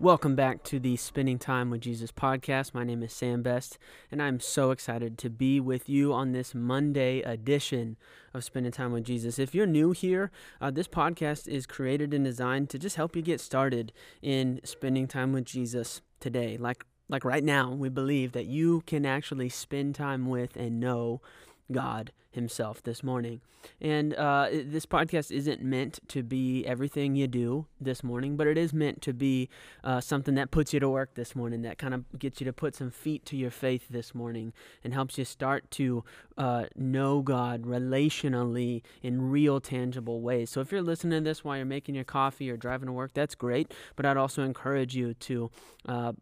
Welcome back to the Spending Time with Jesus podcast. My name is Sam Best, and I'm so excited to be with you on this Monday edition of Spending Time with Jesus. If you're new here, uh, this podcast is created and designed to just help you get started in spending time with Jesus today. Like like right now, we believe that you can actually spend time with and know God Himself this morning. And uh, this podcast isn't meant to be everything you do this morning, but it is meant to be uh, something that puts you to work this morning, that kind of gets you to put some feet to your faith this morning and helps you start to uh, know God relationally in real, tangible ways. So if you're listening to this while you're making your coffee or driving to work, that's great. But I'd also encourage you to uh,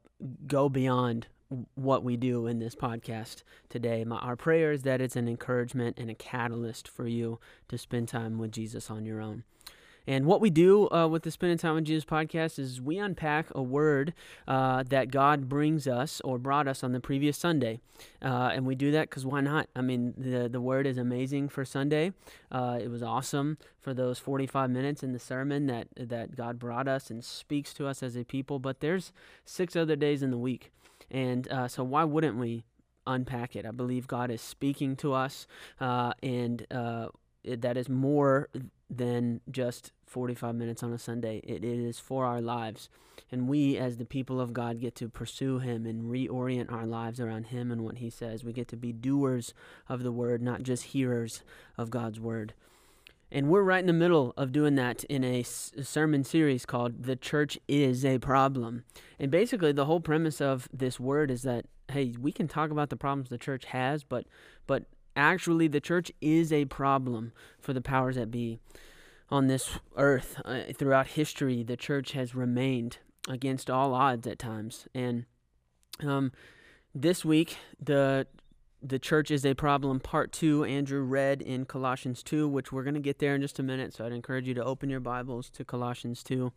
go beyond what we do in this podcast today. My, our prayer is that it's an encouragement and a catalyst for you to spend time with Jesus on your own. And what we do uh, with the Spending Time with Jesus podcast is we unpack a word uh, that God brings us or brought us on the previous Sunday. Uh, and we do that because why not? I mean, the, the word is amazing for Sunday. Uh, it was awesome for those 45 minutes in the sermon that, that God brought us and speaks to us as a people. But there's six other days in the week. And uh, so, why wouldn't we unpack it? I believe God is speaking to us, uh, and uh, that is more than just 45 minutes on a Sunday. It, it is for our lives. And we, as the people of God, get to pursue Him and reorient our lives around Him and what He says. We get to be doers of the Word, not just hearers of God's Word. And we're right in the middle of doing that in a sermon series called The Church is a Problem. And basically, the whole premise of this word is that, hey, we can talk about the problems the church has, but, but actually, the church is a problem for the powers that be. On this earth, uh, throughout history, the church has remained against all odds at times. And um, this week, the the church is a problem part two andrew read in colossians 2 which we're going to get there in just a minute so i'd encourage you to open your bibles to colossians 2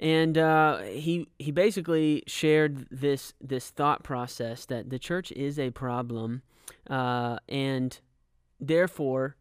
and uh, he he basically shared this this thought process that the church is a problem uh, and therefore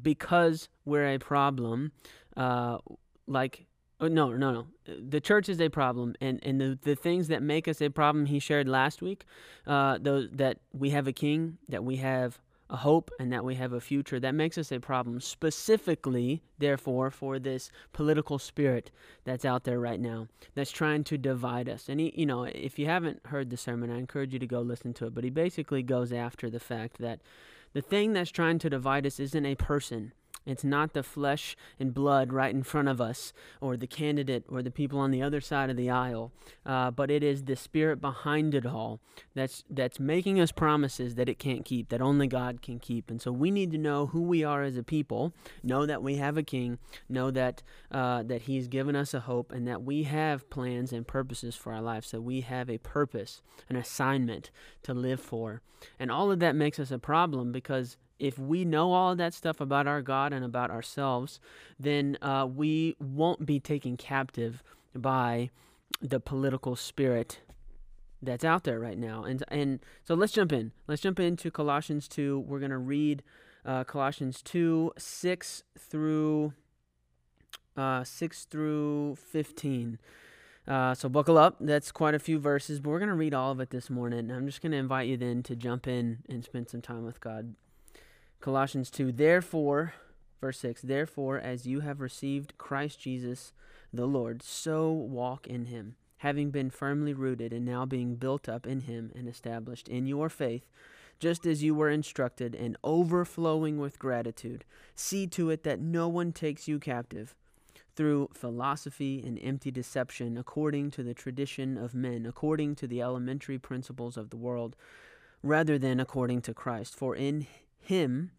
because we're a problem uh, like Oh, no, no, no. The church is a problem, and, and the, the things that make us a problem, he shared last week, uh, those that we have a king, that we have a hope, and that we have a future. That makes us a problem, specifically, therefore, for this political spirit that's out there right now, that's trying to divide us. And he, you know, if you haven't heard the sermon, I encourage you to go listen to it. But he basically goes after the fact that the thing that's trying to divide us isn't a person it's not the flesh and blood right in front of us, or the candidate, or the people on the other side of the aisle, uh, but it is the spirit behind it all that's that's making us promises that it can't keep, that only God can keep. And so we need to know who we are as a people, know that we have a King, know that uh, that He's given us a hope, and that we have plans and purposes for our lives. So we have a purpose, an assignment to live for, and all of that makes us a problem because if we know all of that stuff about our God and about ourselves, then uh, we won't be taken captive by the political spirit that's out there right now. And and so let's jump in. Let's jump into Colossians two. We're gonna read uh, Colossians two six through uh, six through fifteen. Uh, so buckle up. That's quite a few verses, but we're going to read all of it this morning. I'm just going to invite you then to jump in and spend some time with God. Colossians 2 Therefore, verse 6 Therefore, as you have received Christ Jesus the Lord, so walk in him, having been firmly rooted and now being built up in him and established in your faith, just as you were instructed, and overflowing with gratitude. See to it that no one takes you captive through philosophy and empty deception, according to the tradition of men, according to the elementary principles of the world, rather than according to Christ. For in him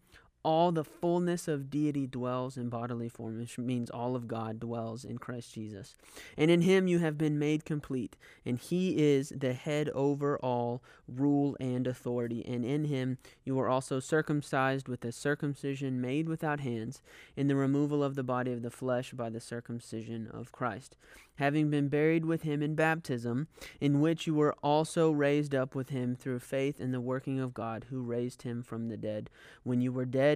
all the fullness of deity dwells in bodily form, which means all of God dwells in Christ Jesus. And in him you have been made complete, and he is the head over all rule and authority. And in him you were also circumcised with a circumcision made without hands, in the removal of the body of the flesh by the circumcision of Christ having been buried with him in baptism, in which you were also raised up with him through faith in the working of God, who raised him from the dead. When you were dead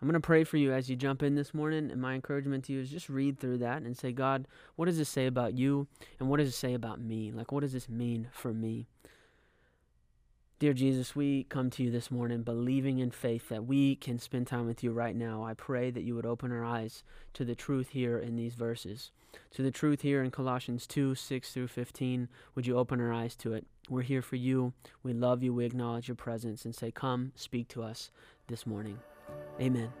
I'm going to pray for you as you jump in this morning, and my encouragement to you is just read through that and say, God, what does this say about you, and what does it say about me? Like, what does this mean for me? Dear Jesus, we come to you this morning believing in faith that we can spend time with you right now. I pray that you would open our eyes to the truth here in these verses, to the truth here in Colossians 2 6 through 15. Would you open our eyes to it? We're here for you. We love you. We acknowledge your presence and say, Come, speak to us this morning. Amen.